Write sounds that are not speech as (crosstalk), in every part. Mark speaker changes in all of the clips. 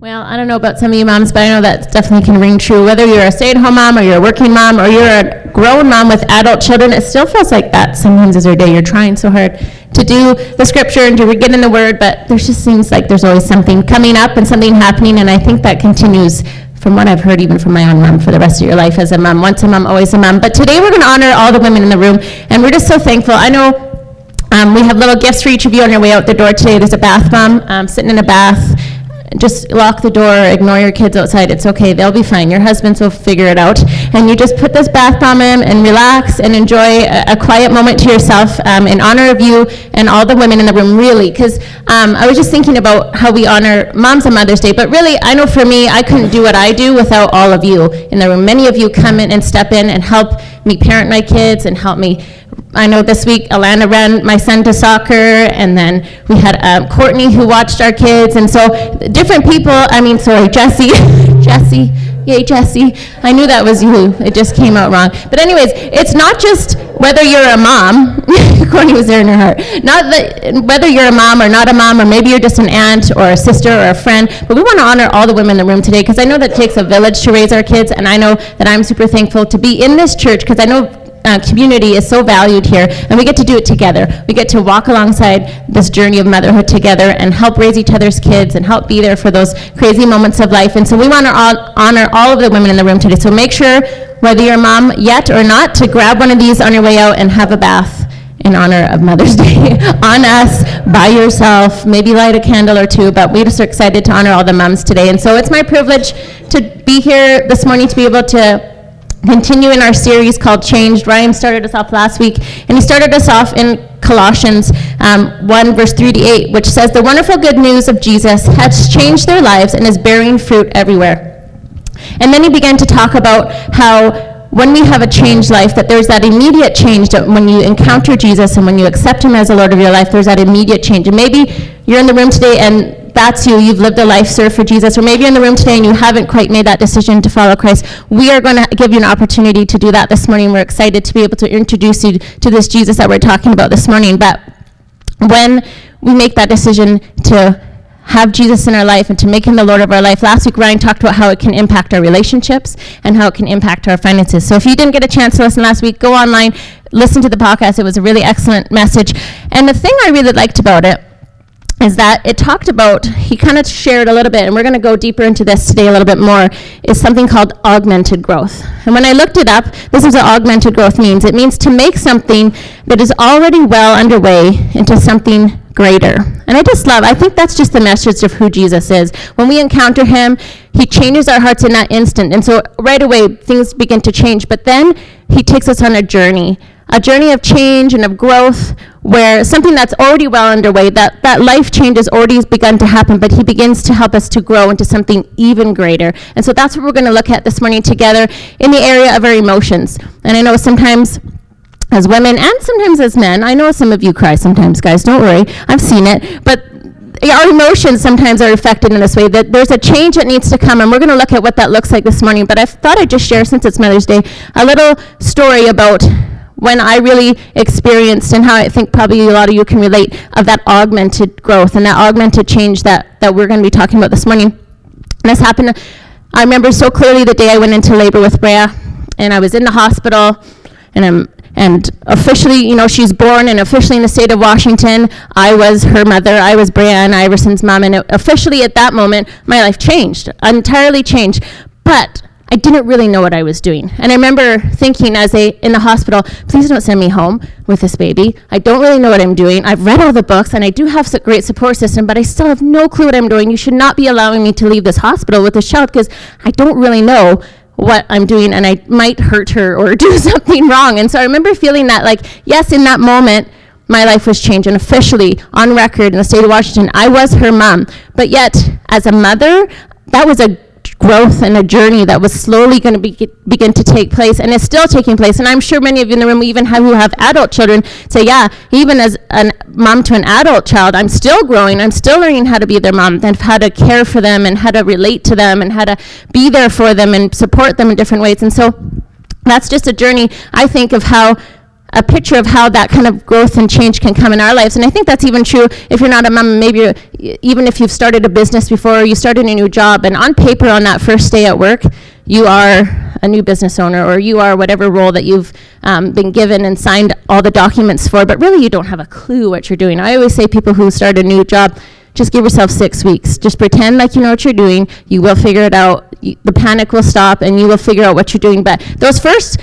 Speaker 1: Well, I don't know about some of you moms, but I know that definitely can ring true. Whether you're a stay at home mom or you're a working mom or you're a grown mom with adult children, it still feels like that sometimes is your day. You're trying so hard to do the scripture and to get in the word, but there just seems like there's always something coming up and something happening, and I think that continues from what I've heard, even from my own mom, for the rest of your life as a mom. Once a mom, always a mom. But today we're going to honor all the women in the room, and we're just so thankful. I know um, we have little gifts for each of you on your way out the door today. There's a bath bomb um, sitting in a bath just lock the door, ignore your kids outside. It's okay. They'll be fine. Your husbands will figure it out. And you just put this bath bomb in and relax and enjoy a, a quiet moment to yourself um, in honor of you and all the women in the room, really. Because um, I was just thinking about how we honor moms on Mother's Day. But really, I know for me, I couldn't do what I do without all of you in the room. Many of you come in and step in and help me parent my kids and help me I know this week Alana ran my son to soccer, and then we had um, Courtney who watched our kids, and so different people. I mean, sorry, Jesse, (laughs) Jesse, yay, Jesse. I knew that was you. It just came out wrong. But anyways, it's not just whether you're a mom. (laughs) Courtney was there in her heart. Not that whether you're a mom or not a mom, or maybe you're just an aunt or a sister or a friend. But we want to honor all the women in the room today because I know that it takes a village to raise our kids, and I know that I'm super thankful to be in this church because I know uh, community is so valued here, and we get to do it together. We get to walk alongside this journey of motherhood together and help raise each other's kids and help be there for those crazy moments of life. And so we want to all, honor all of the women in the room today. So make sure, whether you're a mom yet or not, to grab one of these on your way out and have a bath in honor of Mother's (laughs) Day on us, by yourself, maybe light a candle or two, but we're just excited to honor all the moms today. And so it's my privilege to be here this morning to be able to continue in our series called Changed. Ryan started us off last week, and he started us off in Colossians um, 1, verse 3 to 8, which says, The wonderful good news of Jesus has changed their lives and is bearing fruit everywhere. And then he began to talk about how when we have a changed life, that there's that immediate change that when you encounter Jesus and when you accept him as the Lord of your life, there's that immediate change. And maybe you're in the room today and that's you, you've lived a life served for Jesus, or maybe you're in the room today and you haven't quite made that decision to follow Christ, we are going to give you an opportunity to do that this morning. We're excited to be able to introduce you to this Jesus that we're talking about this morning. But when we make that decision to have Jesus in our life and to make him the Lord of our life. Last week, Ryan talked about how it can impact our relationships and how it can impact our finances. So if you didn't get a chance to listen last week, go online, listen to the podcast. It was a really excellent message. And the thing I really liked about it is that it talked about, he kind of shared a little bit, and we're going to go deeper into this today a little bit more, is something called augmented growth. And when I looked it up, this is what augmented growth means. It means to make something that is already well underway into something greater. And I just love, I think that's just the message of who Jesus is. When we encounter him, he changes our hearts in that instant. And so right away, things begin to change. But then he takes us on a journey a journey of change and of growth where something that's already well underway, that, that life change has already begun to happen, but he begins to help us to grow into something even greater. And so that's what we're going to look at this morning together in the area of our emotions. And I know sometimes as women and sometimes as men, I know some of you cry sometimes, guys, don't worry, I've seen it, but our emotions sometimes are affected in this way that there's a change that needs to come and we're going to look at what that looks like this morning but i thought i'd just share since it's mother's day a little story about when I really experienced and how I think probably a lot of you can relate of that augmented growth and that augmented change that, that we're going to be talking about this morning. This happened, I remember so clearly the day I went into labor with Brea and I was in the hospital and I'm and officially, you know, she's born and officially in the state of Washington. I was her mother. I was Brianne Iverson's mom. And officially at that moment, my life changed, entirely changed. But I didn't really know what I was doing. And I remember thinking as a in the hospital, please don't send me home with this baby. I don't really know what I'm doing. I've read all the books and I do have a great support system, but I still have no clue what I'm doing. You should not be allowing me to leave this hospital with this child because I don't really know what I'm doing and I might hurt her or (laughs) do something wrong. And so I remember feeling that like, yes, in that moment, my life was changed and officially on record in the state of Washington, I was her mom. But yet, as a mother, that was a growth and a journey that was slowly going to be, begin to take place and is still taking place. And I'm sure many of you in the room, even have, who have adult children, say, yeah, even as a mom to an adult child, I'm still growing. I'm still learning how to be their mom and how to care for them and how to relate to them and how to be there for them and support them in different ways. And so that's just a journey, I think, of how a picture of how that kind of growth and change can come in our lives. And I think that's even true if you're not a mom, maybe even if you've started a business before or you started a new job. And on paper, on that first day at work, you are a new business owner or you are whatever role that you've um, been given and signed all the documents for, but really you don't have a clue what you're doing. I always say people who start a new job, just give yourself six weeks. Just pretend like you know what you're doing. You will figure it out. The panic will stop and you will figure out what you're doing. But those first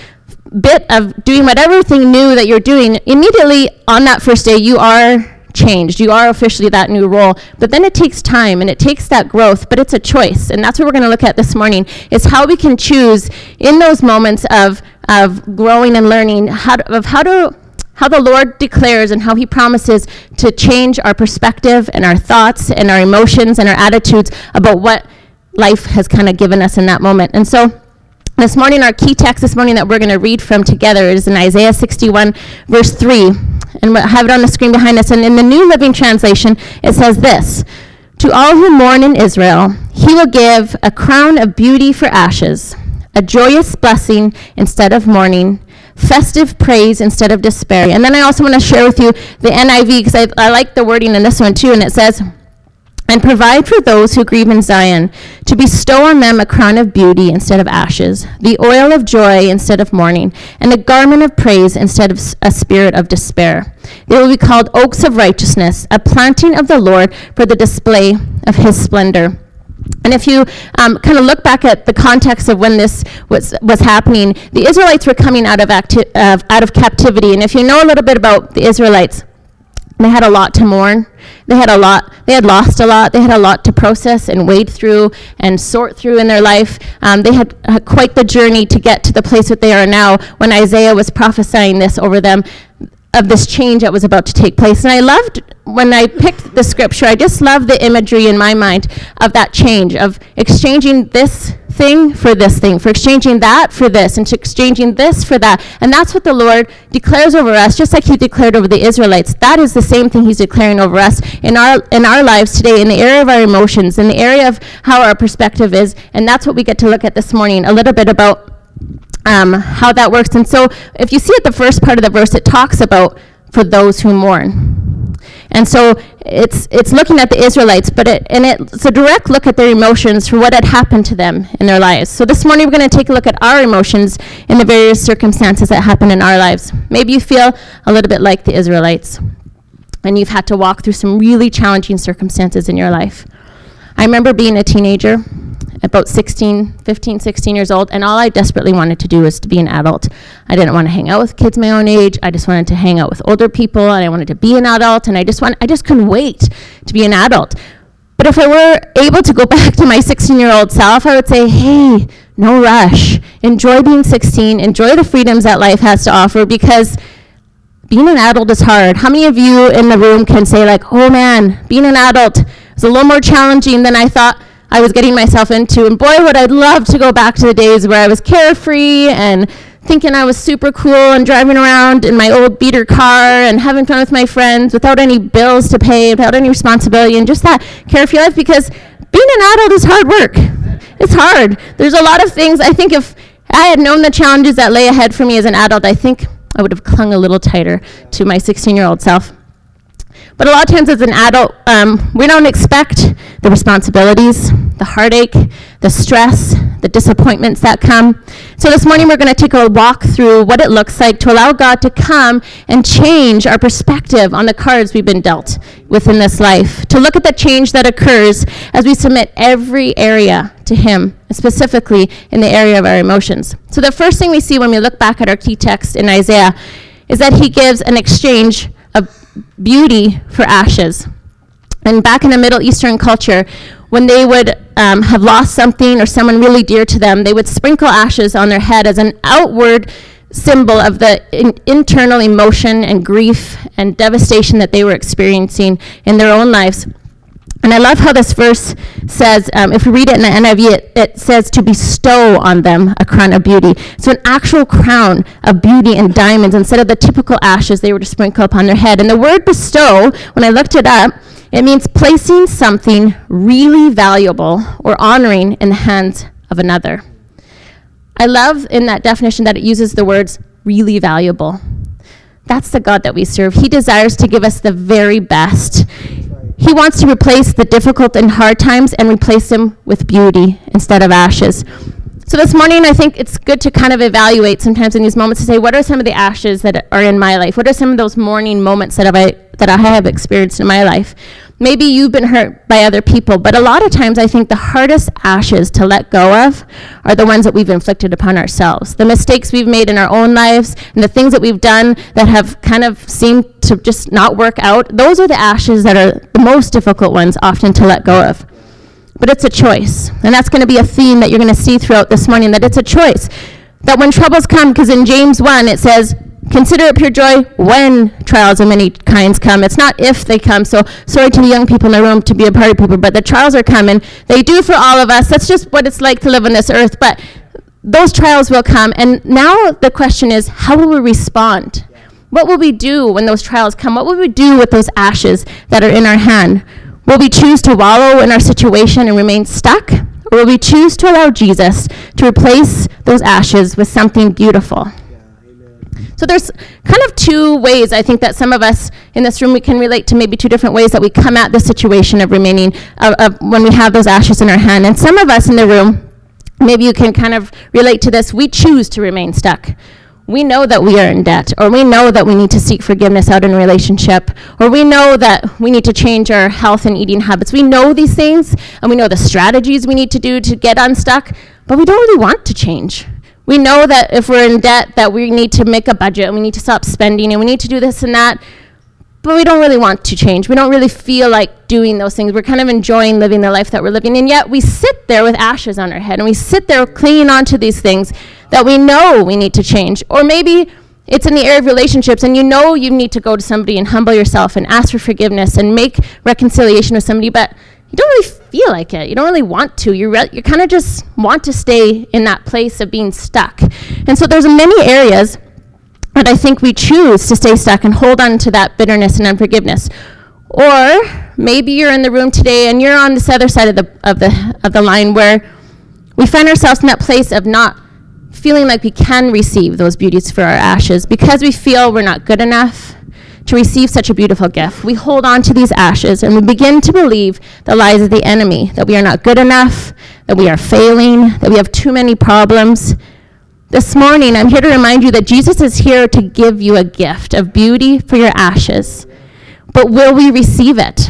Speaker 1: bit of doing whatever thing new that you're doing, immediately on that first day, you are changed. You are officially that new role. But then it takes time and it takes that growth, but it's a choice. And that's what we're going to look at this morning is how we can choose in those moments of, of growing and learning how to, of how to how the Lord declares and how He promises to change our perspective and our thoughts and our emotions and our attitudes about what life has kind of given us in that moment. And so this morning, our key text this morning that we're going to read from together is in Isaiah 61, verse 3. And we'll have it on the screen behind us. And in the New Living Translation, it says this To all who mourn in Israel, he will give a crown of beauty for ashes, a joyous blessing instead of mourning, festive praise instead of despair. And then I also want to share with you the NIV because I, I like the wording in this one too. And it says, and provide for those who grieve in Zion, to bestow on them a crown of beauty instead of ashes, the oil of joy instead of mourning, and a garment of praise instead of a spirit of despair. They will be called oaks of righteousness, a planting of the Lord for the display of his splendor. And if you um, kind of look back at the context of when this was, was happening, the Israelites were coming out of, acti- out of captivity. And if you know a little bit about the Israelites, they had a lot to mourn. They had a lot, they had lost a lot. They had a lot to process and wade through and sort through in their life. Um, they had uh, quite the journey to get to the place that they are now when Isaiah was prophesying this over them of this change that was about to take place. And I loved when I picked the scripture, I just loved the imagery in my mind of that change, of exchanging this thing for this thing, for exchanging that for this, and to exchanging this for that. And that's what the Lord declares over us, just like He declared over the Israelites. That is the same thing He's declaring over us in our in our lives today, in the area of our emotions, in the area of how our perspective is. And that's what we get to look at this morning, a little bit about um, how that works. And so, if you see at the first part of the verse, it talks about for those who mourn. And so it's it's looking at the Israelites, but it and it's a direct look at their emotions for what had happened to them in their lives. So this morning we're going to take a look at our emotions in the various circumstances that happen in our lives. Maybe you feel a little bit like the Israelites, and you've had to walk through some really challenging circumstances in your life. I remember being a teenager about 16, 15, 16 years old, and all I desperately wanted to do was to be an adult. I didn't want to hang out with kids my own age. I just wanted to hang out with older people, and I wanted to be an adult, and I just want, I just couldn't wait to be an adult. But if I were able to go (laughs) back to my 16 year old self, I would say, hey, no rush. Enjoy being 16. Enjoy the freedoms that life has to offer because being an adult is hard. How many of you in the room can say, like, oh man, being an adult is a little more challenging than I thought I was getting myself into. And boy, would I love to go back to the days where I was carefree and thinking I was super cool and driving around in my old beater car and having fun with my friends without any bills to pay, without any responsibility, and just that carefree life because being an adult is hard work. It's hard. There's a lot of things. I think if I had known the challenges that lay ahead for me as an adult, I think I would have clung a little tighter to my 16 year old self. But a lot of times as an adult, um, we don't expect the responsibilities, the heartache, the stress, the disappointments that come. So this morning we're going to take a walk through what it looks like to allow God to come and change our perspective on the cards we've been dealt within this life. To look at the change that occurs as we submit every area to Him, specifically in the area of our emotions. So the first thing we see when we look back at our key text in Isaiah is that He gives an exchange of beauty for ashes. And back in the Middle Eastern culture, when they would um, have lost something or someone really dear to them, they would sprinkle ashes on their head as an outward symbol of the in- internal emotion and grief and devastation that they were experiencing in their own lives. And I love how this verse says, um, if we read it in the NIV, it, it says to bestow on them a crown of beauty. So an actual crown of beauty and diamonds instead of the typical ashes they were to sprinkle upon their head. And the word bestow, when I looked it up, it means placing something really valuable or honoring in the hands of another. I love in that definition that it uses the words really valuable. That's the God that we serve. He desires to give us the very best. He wants to replace the difficult and hard times and replace them with beauty instead of ashes. So this morning, I think it's good to kind of evaluate sometimes in these moments to say, what are some of the ashes that are in my life? What are some of those mourning moments that have I that I have experienced in my life? Maybe you've been hurt by other people, but a lot of times I think the hardest ashes to let go of are the ones that we've inflicted upon ourselves. The mistakes we've made in our own lives and the things that we've done that have kind of seemed to just not work out, those are the ashes that are the most difficult ones often to let go of. But it's a choice. And that's going to be a theme that you're going to see throughout this morning that it's a choice. That when troubles come, because in James 1 it says, Consider it pure joy when trials of many kinds come. It's not if they come. So sorry to the young people in the room to be a party pooper, but the trials are coming. They do for all of us. That's just what it's like to live on this earth. But those trials will come. And now the question is, how will we respond? What will we do when those trials come? What will we do with those ashes that are in our hand? Will we choose to wallow in our situation and remain stuck? Or will we choose to allow Jesus to replace those ashes with something beautiful? So there's kind of two ways I think that some of us in this room we can relate to maybe two different ways that we come at the situation of remaining of, of when we have those ashes in our hand. And some of us in the room, maybe you can kind of relate to this. We choose to remain stuck. We know that we are in debt, or we know that we need to seek forgiveness out in a relationship, or we know that we need to change our health and eating habits. We know these things, and we know the strategies we need to do to get unstuck, but we don't really want to change. We know that if we're in debt, that we need to make a budget and we need to stop spending and we need to do this and that. But we don't really want to change. We don't really feel like doing those things. We're kind of enjoying living the life that we're living. And yet we sit there with ashes on our head and we sit there clinging on to these things that we know we need to change. Or maybe it's in the area of relationships, and you know you need to go to somebody and humble yourself and ask for forgiveness and make reconciliation with somebody, but you don't really feel like it. You don't really want to. You re- you kind of just want to stay in that place of being stuck. And so there's many areas that I think we choose to stay stuck and hold on to that bitterness and unforgiveness. Or maybe you're in the room today and you're on this other side of the of the of the line where we find ourselves in that place of not feeling like we can receive those beauties for our ashes because we feel we're not good enough to receive such a beautiful gift. We hold on to these ashes and we begin to believe the lies of the enemy that we are not good enough, that we are failing, that we have too many problems. This morning, I'm here to remind you that Jesus is here to give you a gift of beauty for your ashes. But will we receive it?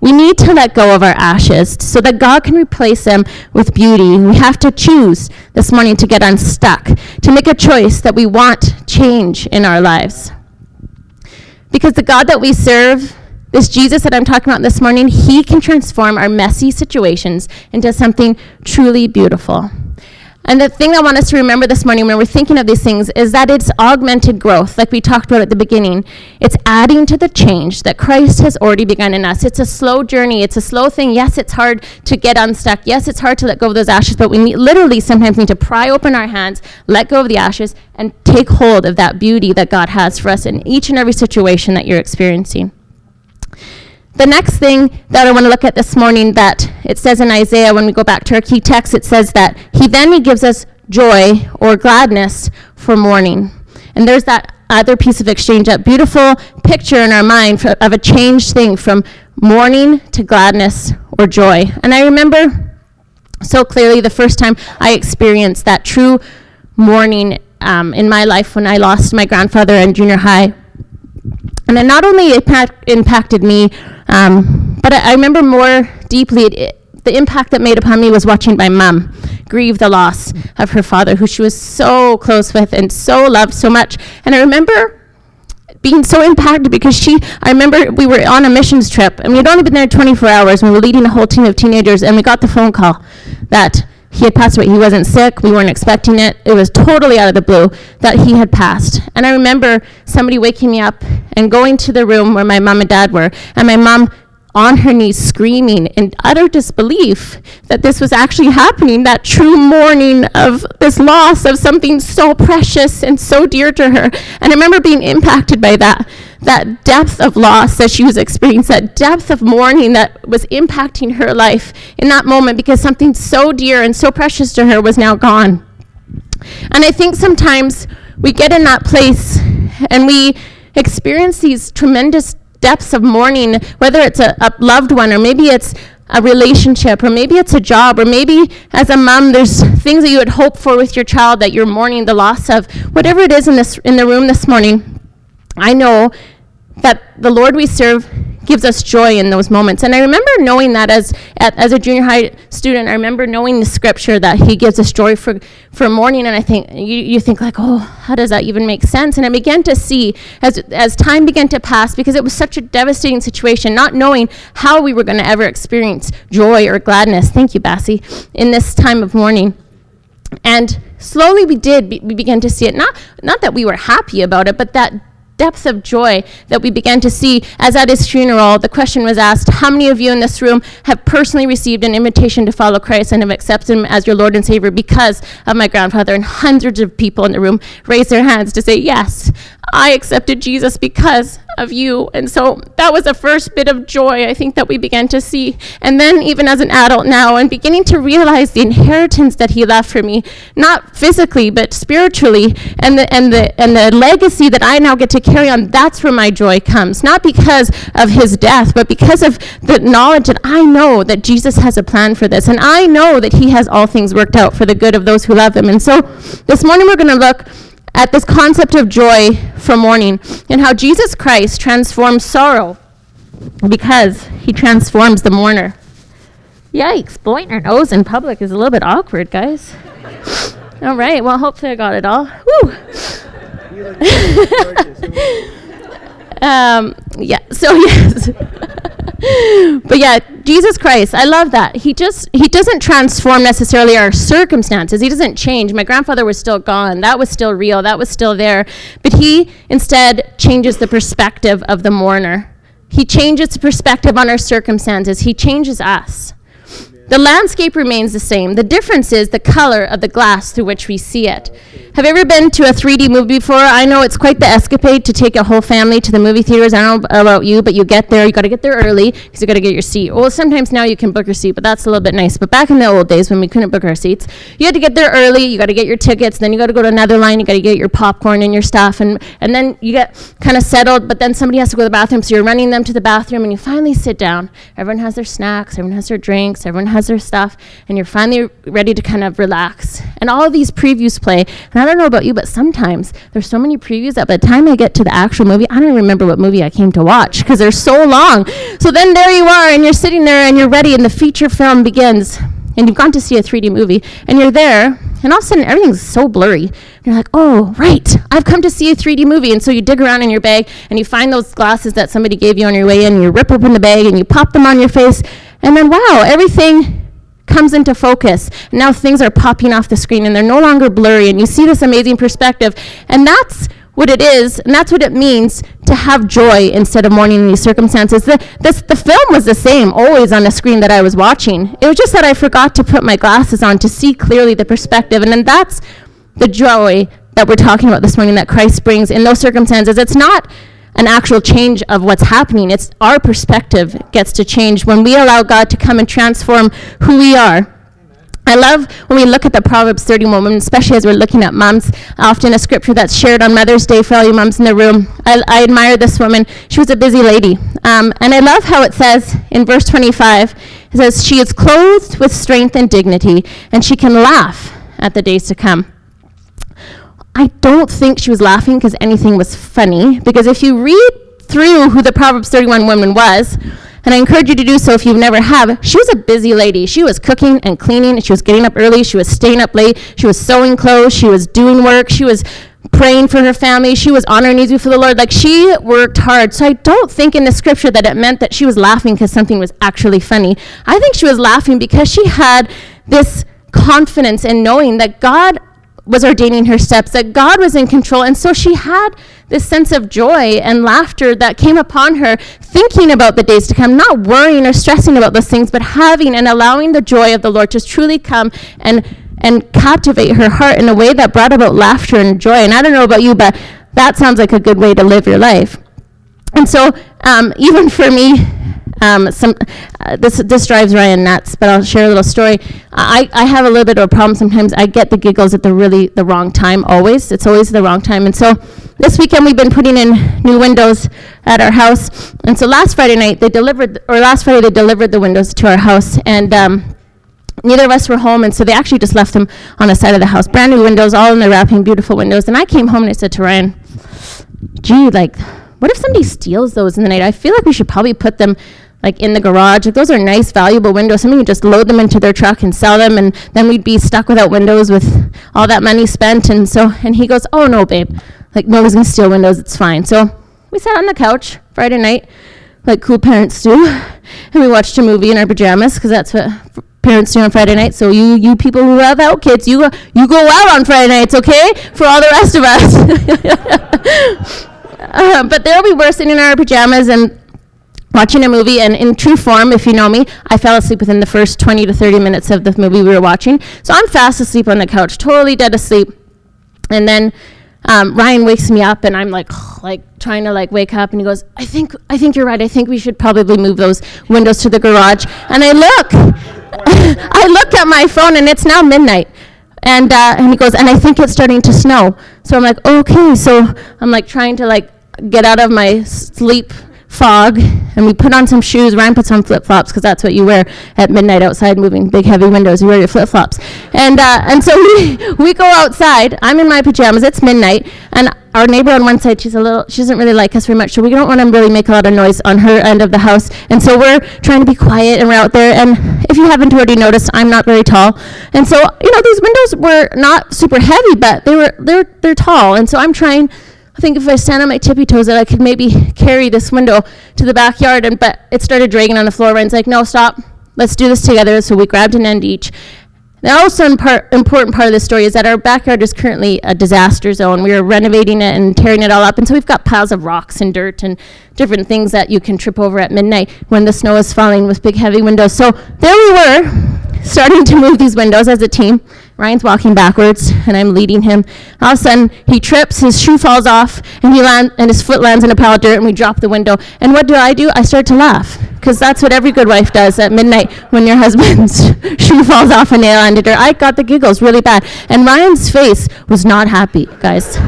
Speaker 1: We need to let go of our ashes so that God can replace them with beauty. We have to choose this morning to get unstuck, to make a choice that we want change in our lives. Because the God that we serve, this Jesus that I'm talking about this morning, he can transform our messy situations into something truly beautiful. And the thing I want us to remember this morning when we're thinking of these things is that it's augmented growth, like we talked about at the beginning. It's adding to the change that Christ has already begun in us. It's a slow journey, it's a slow thing. Yes, it's hard to get unstuck. Yes, it's hard to let go of those ashes, but we need, literally sometimes need to pry open our hands, let go of the ashes, and take hold of that beauty that God has for us in each and every situation that you're experiencing. The next thing that I want to look at this morning that it says in Isaiah, when we go back to our key text, it says that he then he gives us joy or gladness for mourning. And there's that other piece of exchange, that beautiful picture in our mind of a changed thing from mourning to gladness or joy. And I remember so clearly the first time I experienced that true mourning um, in my life when I lost my grandfather in junior high. And it not only impact, impacted me, um, but I, I, remember more deeply it, the impact that made upon me was watching my mom grieve the loss of her father, who she was so close with and so loved so much. And I remember being so impacted because she, I remember we were on a missions trip and we had only been there 24 hours and we were leading a whole team of teenagers and we got the phone call that he had passed away. He wasn't sick. We weren't expecting it. It was totally out of the blue that he had passed. And I remember somebody waking me up and going to the room where my mom and dad were, and my mom on her knees screaming in utter disbelief that this was actually happening, that true mourning of this loss of something so precious and so dear to her. And I remember being impacted by that, that depth of loss that she was experiencing, that depth of mourning that was impacting her life in that moment because something so dear and so precious to her was now gone. And I think sometimes we get in that place and we experience these tremendous depths of mourning, whether it's a, a loved one or maybe it's a relationship or maybe it's a job or maybe as a mom there's things that you would hope for with your child that you're mourning the loss of whatever it is in this in the room this morning i know that the lord we serve gives us joy in those moments. And I remember knowing that as as a junior high student, I remember knowing the scripture that He gives us joy for for mourning. And I think you, you think like, oh, how does that even make sense? And I began to see as as time began to pass because it was such a devastating situation, not knowing how we were going to ever experience joy or gladness. Thank you, Bassie, in this time of mourning. And slowly we did we began to see it not not that we were happy about it but that depth of joy that we began to see as at his funeral, the question was asked How many of you in this room have personally received an invitation to follow Christ and have accepted him as your Lord and Savior because of my grandfather? And hundreds of people in the room raised their hands to say, Yes, I accepted Jesus because of you. And so that was the first bit of joy I think that we began to see. And then, even as an adult now, and beginning to realize the inheritance that he left for me, not physically, but spiritually, and the, and the, and the legacy that I now get to carry on, that's where my joy comes. Not because of his death, but because of the knowledge that I know that Jesus has a plan for this. And I know that he has all things worked out for the good of those who love him. And so this morning we're going to look at this concept of joy from mourning and how Jesus Christ transforms sorrow because he transforms the mourner. Yikes, blowing your nose in public is a little bit awkward, guys. all right, well, hopefully I got it all. Woo! (laughs) um, yeah, so (laughs) yes. but yeah, Jesus Christ, I love that. He just he doesn't transform necessarily our circumstances. He doesn't change. My grandfather was still gone. That was still real. That was still there. But he instead changes the perspective of the mourner. He changes the perspective on our circumstances. He changes us. The landscape remains the same. The difference is the color of the glass through which we see it. Have you ever been to a 3D movie before? I know it's quite the escapade to take a whole family to the movie theaters. I don't know about you, but you get there, you got to get there early because you got to get your seat. Well, sometimes now you can book your seat, but that's a little bit nice. But back in the old days when we couldn't book our seats, you had to get there early, you got to get your tickets, then you got to go to another line, you got to get your popcorn and your stuff, and, and then you get kind of settled, but then somebody has to go to the bathroom, so you're running them to the bathroom, and you finally sit down. Everyone has their snacks, everyone has their drinks, everyone has their stuff, and you're finally ready to kind of relax. And all of these previews play. And I don't know about you, but sometimes there's so many previews that by the time I get to the actual movie, I don't remember what movie I came to watch because they're so long. So then there you are, and you're sitting there and you're ready, and the feature film begins. And you've gone to see a 3D movie, and you're there, and all of a sudden everything's so blurry. You're like, oh, right, I've come to see a 3D movie. And so you dig around in your bag and you find those glasses that somebody gave you on your way in, and you rip open the bag and you pop them on your face. And then, wow, everything comes into focus. Now things are popping off the screen and they're no longer blurry, and you see this amazing perspective. And that's what it is, and that's what it means to have joy instead of mourning in these circumstances. The, this, the film was the same always on the screen that I was watching. It was just that I forgot to put my glasses on to see clearly the perspective. And then that's the joy that we're talking about this morning that Christ brings in those circumstances. It's not an actual change of what's happening. It's our perspective gets to change when we allow God to come and transform who we are. I love when we look at the Proverbs 31 women, especially as we're looking at moms. Often a scripture that's shared on Mother's Day for all you moms in the room. I, I admire this woman. She was a busy lady. Um, and I love how it says in verse 25, it says, She is clothed with strength and dignity, and she can laugh at the days to come. I don't think she was laughing because anything was funny. Because if you read through who the Proverbs 31 woman was, and I encourage you to do so if you never have, she was a busy lady. She was cooking and cleaning, she was getting up early, she was staying up late, she was sewing clothes, she was doing work, she was praying for her family, she was on her knees before the Lord. Like she worked hard. So I don't think in the scripture that it meant that she was laughing because something was actually funny. I think she was laughing because she had this confidence in knowing that God was ordaining her steps, that God was in control. And so she had this sense of joy and laughter that came upon her, thinking about the days to come, not worrying or stressing about those things, but having and allowing the joy of the Lord to truly come and and captivate her heart in a way that brought about laughter and joy. And I don't know about you, but that sounds like a good way to live your life. And so, um, even for me, um, some uh, this this drives Ryan nuts, but I'll share a little story. I, I have a little bit of a problem sometimes. I get the giggles at the really the wrong time. Always, it's always the wrong time. And so this weekend we've been putting in new windows at our house. And so last Friday night they delivered, or last Friday they delivered the windows to our house, and um, neither of us were home, and so they actually just left them on the side of the house, brand new windows, all in the wrapping, beautiful windows. And I came home and I said to Ryan, "Gee, like." What if somebody steals those in the night? I feel like we should probably put them like in the garage. Like those are nice, valuable windows. Somebody could just load them into their truck and sell them, and then we'd be stuck without windows with all that money spent. And so, and he goes, "Oh no, babe, like nobody's gonna steal windows. It's fine." So we sat on the couch Friday night, like cool parents do, (laughs) and we watched a movie in our pajamas because that's what parents do on Friday night. So you you people who have out kids, you you go out on Friday nights, okay? For all the rest of us. (laughs) uh, but there we were sitting in our pajamas and watching a movie, and in true form, if you know me, I fell asleep within the first 20 to 30 minutes of the movie we were watching. So I'm fast asleep on the couch, totally dead asleep. And then um, Ryan wakes me up, and I'm like, (sighs) like trying to like wake up, and he goes, "I think, I think you're right. I think we should probably move those windows to the garage." And I look, (laughs) I look at my phone, and it's now midnight. And uh, and he goes, and I think it's starting to snow. So I'm like, okay. So I'm like trying to like get out of my sleep fog, and we put on some shoes. Ryan puts on flip flops because that's what you wear at midnight outside, moving big heavy windows. You wear your flip flops, and uh, and so (laughs) we we go outside. I'm in my pajamas. It's midnight, and our neighbor on one side, she's a little, she doesn't really like us very much, so we don't want to really make a lot of noise on her end of the house. And so we're trying to be quiet, and we're out there. And if you haven't already noticed, I'm not very tall, and so you know these windows were not super heavy, but they were they're they're tall, and so I'm trying I think if I stand on my tippy toes that I could maybe carry this window to the backyard and but it started dragging on the floor. Ryan's like, no, stop. Let's do this together. So we grabbed an end each. The also important part of the story is that our backyard is currently a disaster zone. We are renovating it and tearing it all up, and so we've got piles of rocks and dirt and different things that you can trip over at midnight when the snow is falling with big heavy windows. So there we were, starting to move these windows as a team. Ryan's walking backwards, and I'm leading him. All of a sudden, he trips, his shoe falls off, and he land, and his foot lands in a pile of dirt, and we drop the window. And what do I do? I start to laugh, because that's what every good wife does at midnight when your (laughs) husband's (laughs) shoe falls off a nail under dirt. I got the giggles really bad, and Ryan's face was not happy, guys.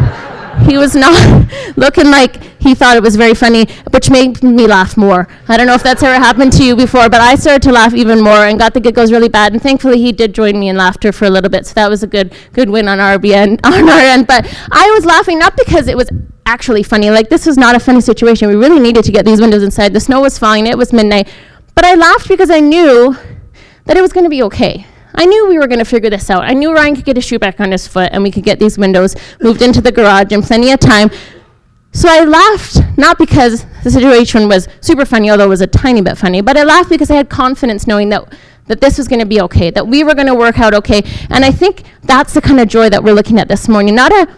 Speaker 1: He was not (laughs) looking like he thought it was very funny, which made me laugh more. I don't know if that's ever happened to you before, but I started to laugh even more and got the giggles really bad. And thankfully, he did join me in laughter for a little bit, so that was a good good win on our end. (laughs) On our end, but I was laughing not because it was actually funny. Like this was not a funny situation. We really needed to get these windows inside. The snow was falling. It was midnight, but I laughed because I knew that it was going to be okay. I knew we were going to figure this out. I knew Ryan could get his shoe back on his foot and we could get these windows moved into the garage in plenty of time. So I laughed, not because the situation was super funny, although it was a tiny bit funny, but I laughed because I had confidence knowing that, that this was going to be okay, that we were going to work out okay. And I think that's the kind of joy that we're looking at this morning. Not a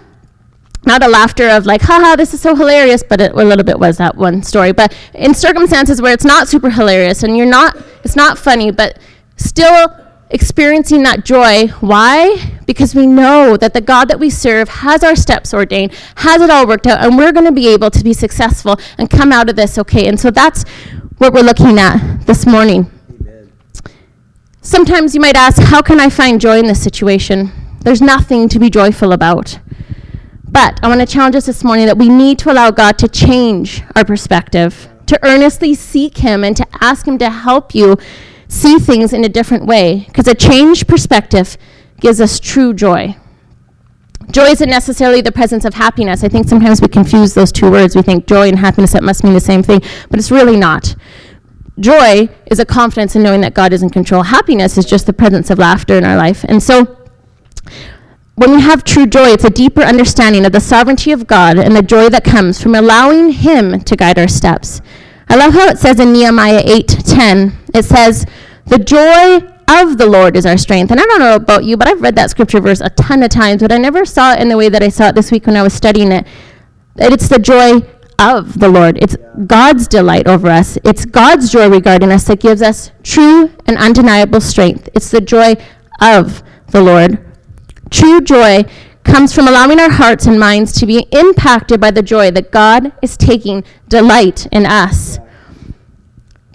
Speaker 1: not a laughter of like, haha, this is so hilarious, but it a little bit was that one story. But in circumstances where it's not super hilarious and you're not, it's not funny, but still experiencing that joy. Why? Because we know that the God that we serve has our steps ordained, has it all worked out, and we're going to be able to be successful and come out of this okay. And so that's what we're looking at this morning. Amen. Sometimes you might ask, how can I find joy in this situation? There's nothing to be joyful about. But I want to challenge us this morning that we need to allow God to change our perspective, to earnestly seek Him, and to ask Him to help you see things in a different way because a changed perspective gives us true joy. Joy isn't necessarily the presence of happiness. I think sometimes we confuse those two words. We think joy and happiness, that must mean the same thing, but it's really not. Joy is a confidence in knowing that God is in control. Happiness is just the presence of laughter in our life. And so, when we have true joy, it's a deeper understanding of the sovereignty of God and the joy that comes from allowing Him to guide our steps. I love how it says in Nehemiah 8:10. It says, "The joy of the Lord is our strength. And I don't know about you, but I've read that scripture verse a ton of times, but I never saw it in the way that I saw it this week when I was studying it. It's the joy of the Lord. It's God's delight over us. It's God's joy regarding us that gives us true and undeniable strength. It's the joy of the Lord. True joy comes from allowing our hearts and minds to be impacted by the joy that God is taking delight in us.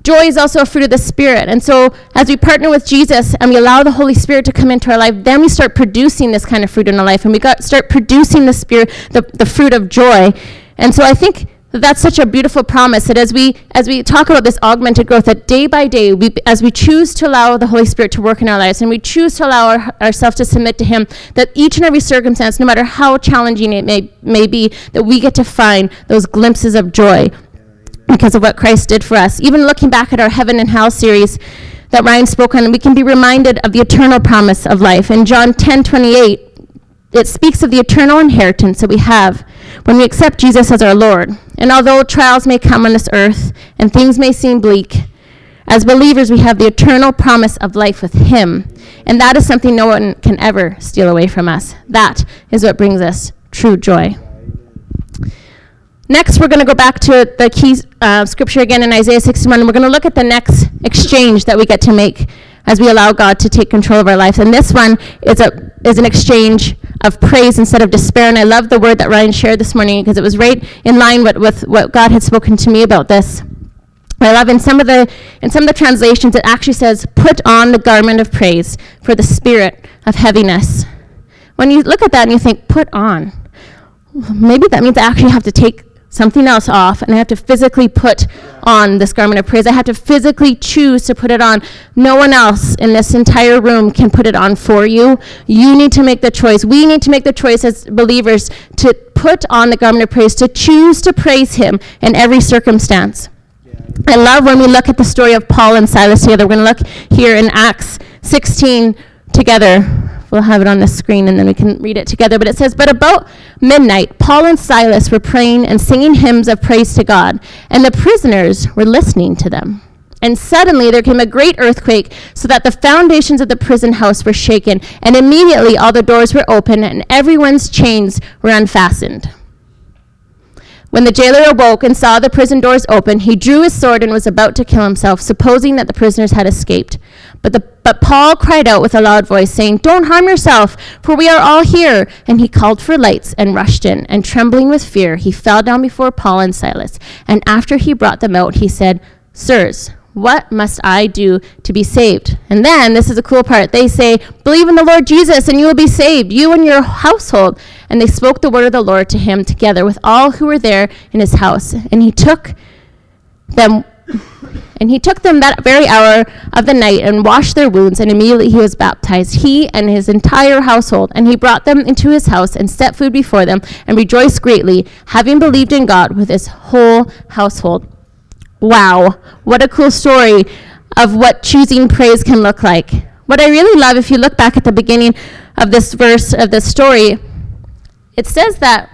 Speaker 1: Joy is also a fruit of the Spirit. And so, as we partner with Jesus and we allow the Holy Spirit to come into our life, then we start producing this kind of fruit in our life. And we got, start producing the Spirit, the, the fruit of joy. And so, I think that's such a beautiful promise that as we as we talk about this augmented growth that day by day we as we choose to allow the holy spirit to work in our lives and we choose to allow our, ourselves to submit to him that each and every circumstance no matter how challenging it may, may be that we get to find those glimpses of joy because of what christ did for us. Even looking back at our heaven and hell series that ryan spoke on we can be reminded of the eternal promise of life. In john 10 28 it speaks of the eternal inheritance that we have when we accept Jesus as our Lord. And although trials may come on this earth and things may seem bleak, as believers, we have the eternal promise of life with Him. And that is something no one can ever steal away from us. That is what brings us true joy. Next, we're going to go back to the key uh, scripture again in Isaiah 61, and we're going to look at the next exchange that we get to make as we allow God to take control of our lives. And this one is, a, is an exchange of praise instead of despair. And I love the word that Ryan shared this morning because it was right in line with, with what God had spoken to me about this. I love in some of the in some of the translations it actually says, "Put on the garment of praise for the spirit of heaviness." When you look at that and you think, "Put on," maybe that means I actually have to take something else off and I have to physically put on this garment of praise. I have to physically choose to put it on. No one else in this entire room can put it on for you. You need to make the choice. We need to make the choice as believers to put on the garment of praise, to choose to praise Him in every circumstance. I love when we look at the story of Paul and Silas together. We're going to look here in Acts 16 together. We'll have it on the screen and then we can read it together. But it says, But about midnight, Paul and Silas were praying and singing hymns of praise to God, and the prisoners were listening to them. And suddenly there came a great earthquake, so that the foundations of the prison house were shaken, and immediately all the doors were open, and everyone's chains were unfastened. When the jailer awoke and saw the prison doors open, he drew his sword and was about to kill himself, supposing that the prisoners had escaped. But, the, but Paul cried out with a loud voice, saying, Don't harm yourself, for we are all here. And he called for lights and rushed in. And trembling with fear, he fell down before Paul and Silas. And after he brought them out, he said, Sirs, what must I do to be saved? And then, this is a cool part, they say, Believe in the Lord Jesus, and you will be saved, you and your household. And they spoke the word of the Lord to him together with all who were there in his house. And he took them and he took them that very hour of the night and washed their wounds, and immediately he was baptized, he and his entire household. And he brought them into his house and set food before them, and rejoiced greatly, having believed in God with his whole household. Wow, what a cool story of what choosing praise can look like. What I really love, if you look back at the beginning of this verse of this story, it says that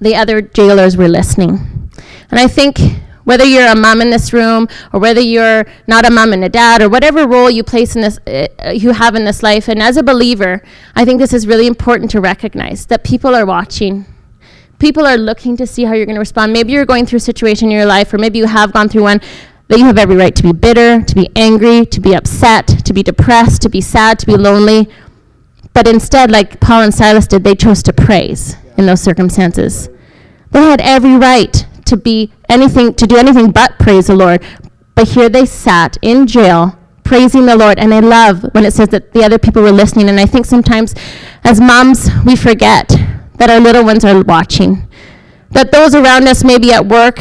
Speaker 1: the other jailers were listening. And I think whether you're a mom in this room or whether you're not a mom and a dad or whatever role you place in this uh, you have in this life and as a believer i think this is really important to recognize that people are watching people are looking to see how you're going to respond maybe you're going through a situation in your life or maybe you have gone through one that you have every right to be bitter to be angry to be upset to be depressed to be sad to be lonely but instead like paul and silas did they chose to praise in those circumstances they had every right to be anything to do anything but praise the Lord. But here they sat in jail praising the Lord. And I love when it says that the other people were listening. And I think sometimes as moms, we forget that our little ones are watching, that those around us, maybe at work,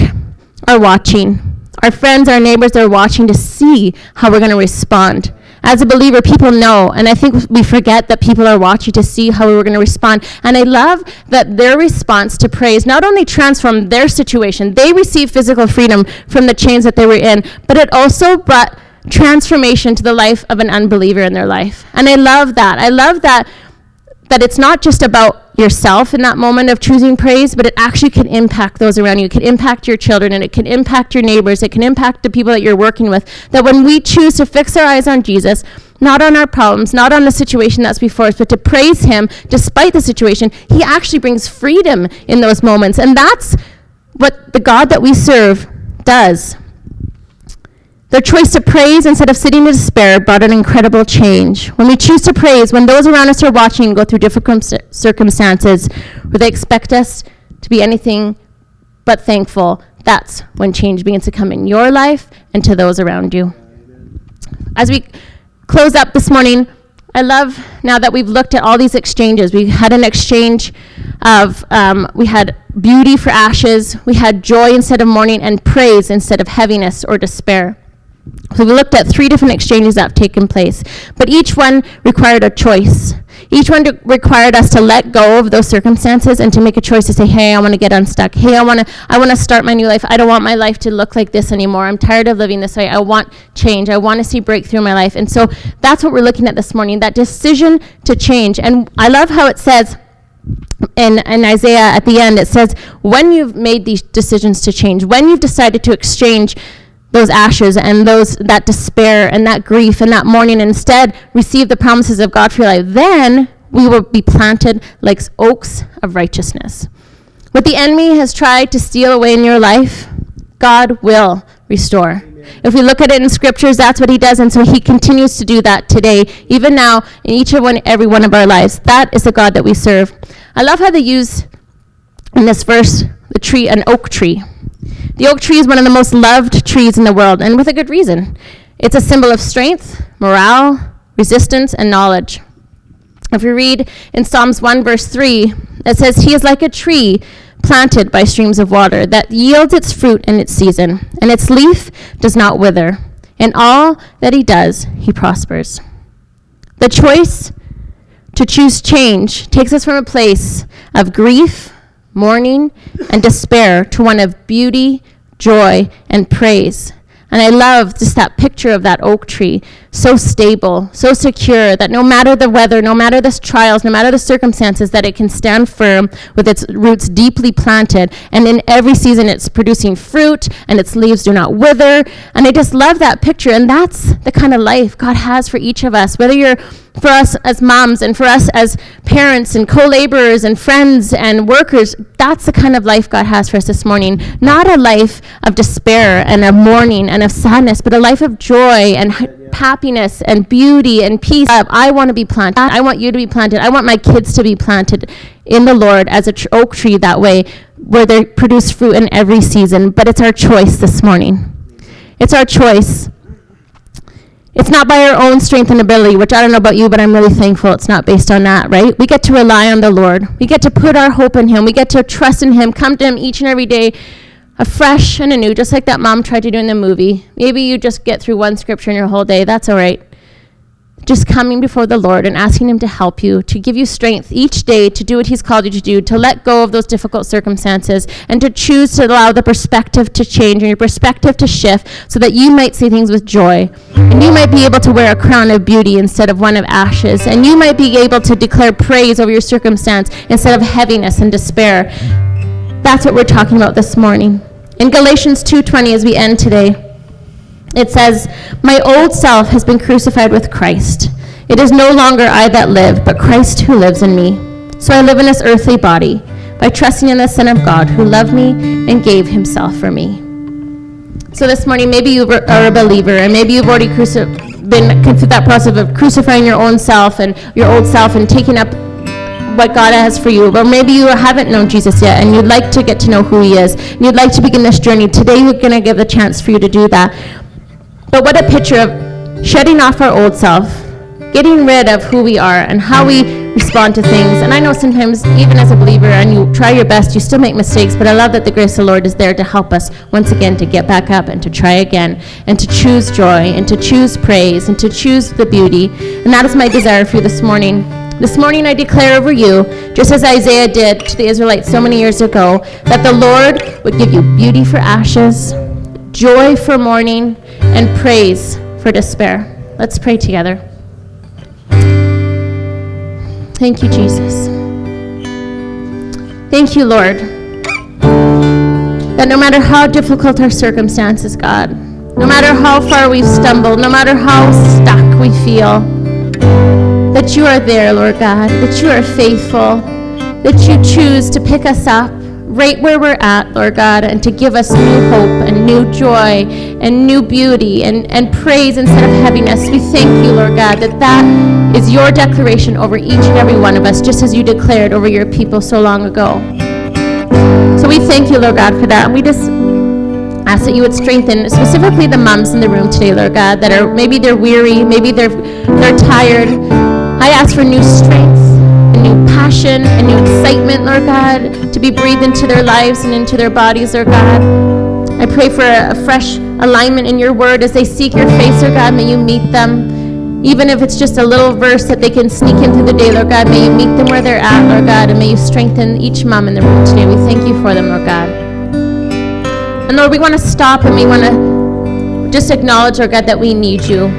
Speaker 1: are watching. Our friends, our neighbors are watching to see how we're going to respond as a believer, people know, and I think we forget that people are watching to see how we're going to respond. And I love that their response to praise not only transformed their situation, they received physical freedom from the chains that they were in, but it also brought transformation to the life of an unbeliever in their life. And I love that. I love that that it's not just about yourself in that moment of choosing praise, but it actually can impact those around you. It can impact your children and it can impact your neighbors. It can impact the people that you're working with. That when we choose to fix our eyes on Jesus, not on our problems, not on the situation that's before us, but to praise Him despite the situation, He actually brings freedom in those moments. And that's what the God that we serve does. Their choice to praise instead of sitting in despair brought an incredible change. When we choose to praise, when those around us are watching go through difficult circumstances where they expect us to be anything but thankful, that's when change begins to come in your life and to those around you. As we close up this morning, I love now that we've looked at all these exchanges. We had an exchange of, um, we had beauty for ashes, we had joy instead of mourning, and praise instead of heaviness or despair. So we looked at three different exchanges that have taken place, but each one required a choice. Each one required us to let go of those circumstances and to make a choice to say, "Hey, I want to get unstuck. Hey, I want to I want to start my new life. I don't want my life to look like this anymore. I'm tired of living this way. I want change. I want to see breakthrough in my life." And so that's what we're looking at this morning, that decision to change. And I love how it says in, in Isaiah at the end, it says, when you've made these decisions to change, when you've decided to exchange those ashes and those that despair and that grief and that mourning instead receive the promises of God for your life. Then we will be planted like oaks of righteousness. What the enemy has tried to steal away in your life God will restore. If we look at it in scriptures that's what he does and so he continues to do that today even now in each of one every one of our lives. That is the God that we serve. I love how they use in this verse the tree an oak tree the oak tree is one of the most loved trees in the world, and with a good reason. It's a symbol of strength, morale, resistance, and knowledge. If we read in Psalms 1, verse 3, it says, He is like a tree planted by streams of water that yields its fruit in its season, and its leaf does not wither. In all that he does, he prospers. The choice to choose change takes us from a place of grief mourning, and despair to one of beauty, joy, and praise. And I love just that picture of that oak tree, so stable, so secure that no matter the weather, no matter the trials, no matter the circumstances, that it can stand firm with its roots deeply planted. And in every season, it's producing fruit and its leaves do not wither. And I just love that picture. And that's the kind of life God has for each of us, whether you're for us as moms and for us as parents and co laborers and friends and workers, that's the kind of life God has for us this morning. Not a life of despair and of mourning and of sadness, but a life of joy and happiness and beauty and peace. Um, I want to be planted. I want you to be planted. I want my kids to be planted in the Lord as a tr- oak tree that way, where they produce fruit in every season. But it's our choice this morning. It's our choice. It's not by our own strength and ability, which I don't know about you, but I'm really thankful it's not based on that, right? We get to rely on the Lord. We get to put our hope in Him. We get to trust in Him, come to Him each and every day afresh and anew, just like that mom tried to do in the movie. Maybe you just get through one scripture in your whole day. That's all right just coming before the Lord and asking Him to help you, to give you strength each day to do what He's called you to do, to let go of those difficult circumstances, and to choose to allow the perspective to change and your perspective to shift so that you might see things with joy. And you might be able to wear a crown of beauty instead of one of ashes. And you might be able to declare praise over your circumstance instead of heaviness and despair. That's what we're talking about this morning. In Galatians 2:20 as we end today, it says, My old self has been crucified with Christ. It is no longer I that live, but Christ who lives in me. So I live in this earthly body by trusting in the Son of God who loved me and gave himself for me. So this morning, maybe you are a believer, and maybe you've already cruci- been through that process of crucifying your own self and your old self and taking up what God has for you. Or maybe you haven't known Jesus yet and you'd like to get to know who he is. And you'd like to begin this journey. Today, we're going to give a chance for you to do that. But what a picture of shedding off our old self, getting rid of who we are and how we respond to things. And I know sometimes, even as a believer, and you try your best, you still make mistakes, but I love that the grace of the Lord is there to help us once again to get back up and to try again and to choose joy and to choose praise and to choose the beauty. And that is my desire for you this morning. This morning I declare over you, just as Isaiah did to the Israelites so many years ago, that the Lord would give you beauty for ashes, joy for mourning, and praise for despair. Let's pray together. Thank you, Jesus. Thank you, Lord. That no matter how difficult our circumstances, God, no matter how far we've stumbled, no matter how stuck we feel, that you are there, Lord God, that you are faithful, that you choose to pick us up right where we're at, Lord God, and to give us new hope and new joy and new beauty and, and praise instead of heaviness. We thank you, Lord God, that that is your declaration over each and every one of us, just as you declared over your people so long ago. So we thank you, Lord God, for that. And we just ask that you would strengthen specifically the moms in the room today, Lord God, that are maybe they're weary, maybe they're they're tired. I ask for new strength, a new passion, a new excitement, Lord God, to be breathed into their lives and into their bodies, Lord God. I pray for a, a fresh alignment in your word as they seek your face, Lord God. May you meet them. Even if it's just a little verse that they can sneak in through the day, Lord God, may you meet them where they're at, Lord God, and may you strengthen each mom in the room today. We thank you for them, Lord God. And Lord, we want to stop and we want to just acknowledge, Lord God, that we need you.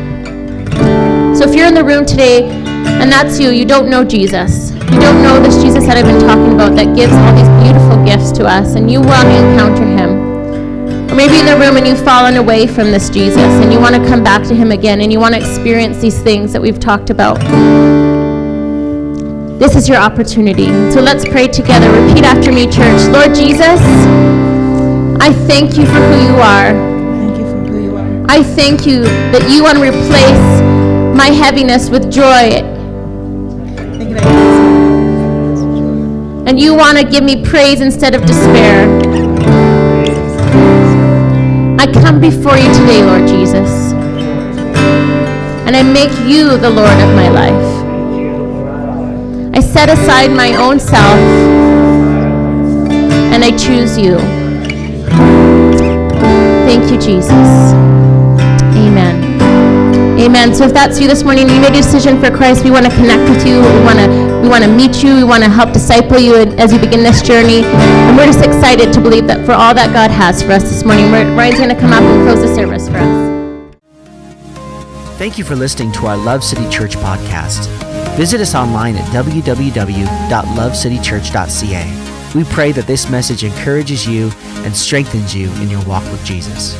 Speaker 1: So if you're in the room today and that's you, you don't know Jesus. You don't know this Jesus that I've been talking about that gives all these beautiful gifts to us and you want to encounter him. Or maybe in the room and you've fallen away from this Jesus and you want to come back to him again and you want to experience these things that we've talked about. This is your opportunity. So let's pray together. Repeat after me, church. Lord Jesus, I thank you for who you are.
Speaker 2: Thank you for who you are.
Speaker 1: I thank you that you want to replace my heaviness with joy and you want to give me praise instead of despair. I come before you today, Lord Jesus, and I make you the Lord of my life. I set aside my own self and I choose you. Thank you, Jesus. Amen. So if that's you this morning, you made a decision for Christ, we want to connect with you. We want to we want to meet you. We want to help disciple you as you begin this journey. And we're just excited to believe that for all that God has for us this morning. Ryan's going to come up and close the service for us.
Speaker 3: Thank you for listening to our Love City Church podcast. Visit us online at www.lovecitychurch.ca. We pray that this message encourages you and strengthens you in your walk with Jesus.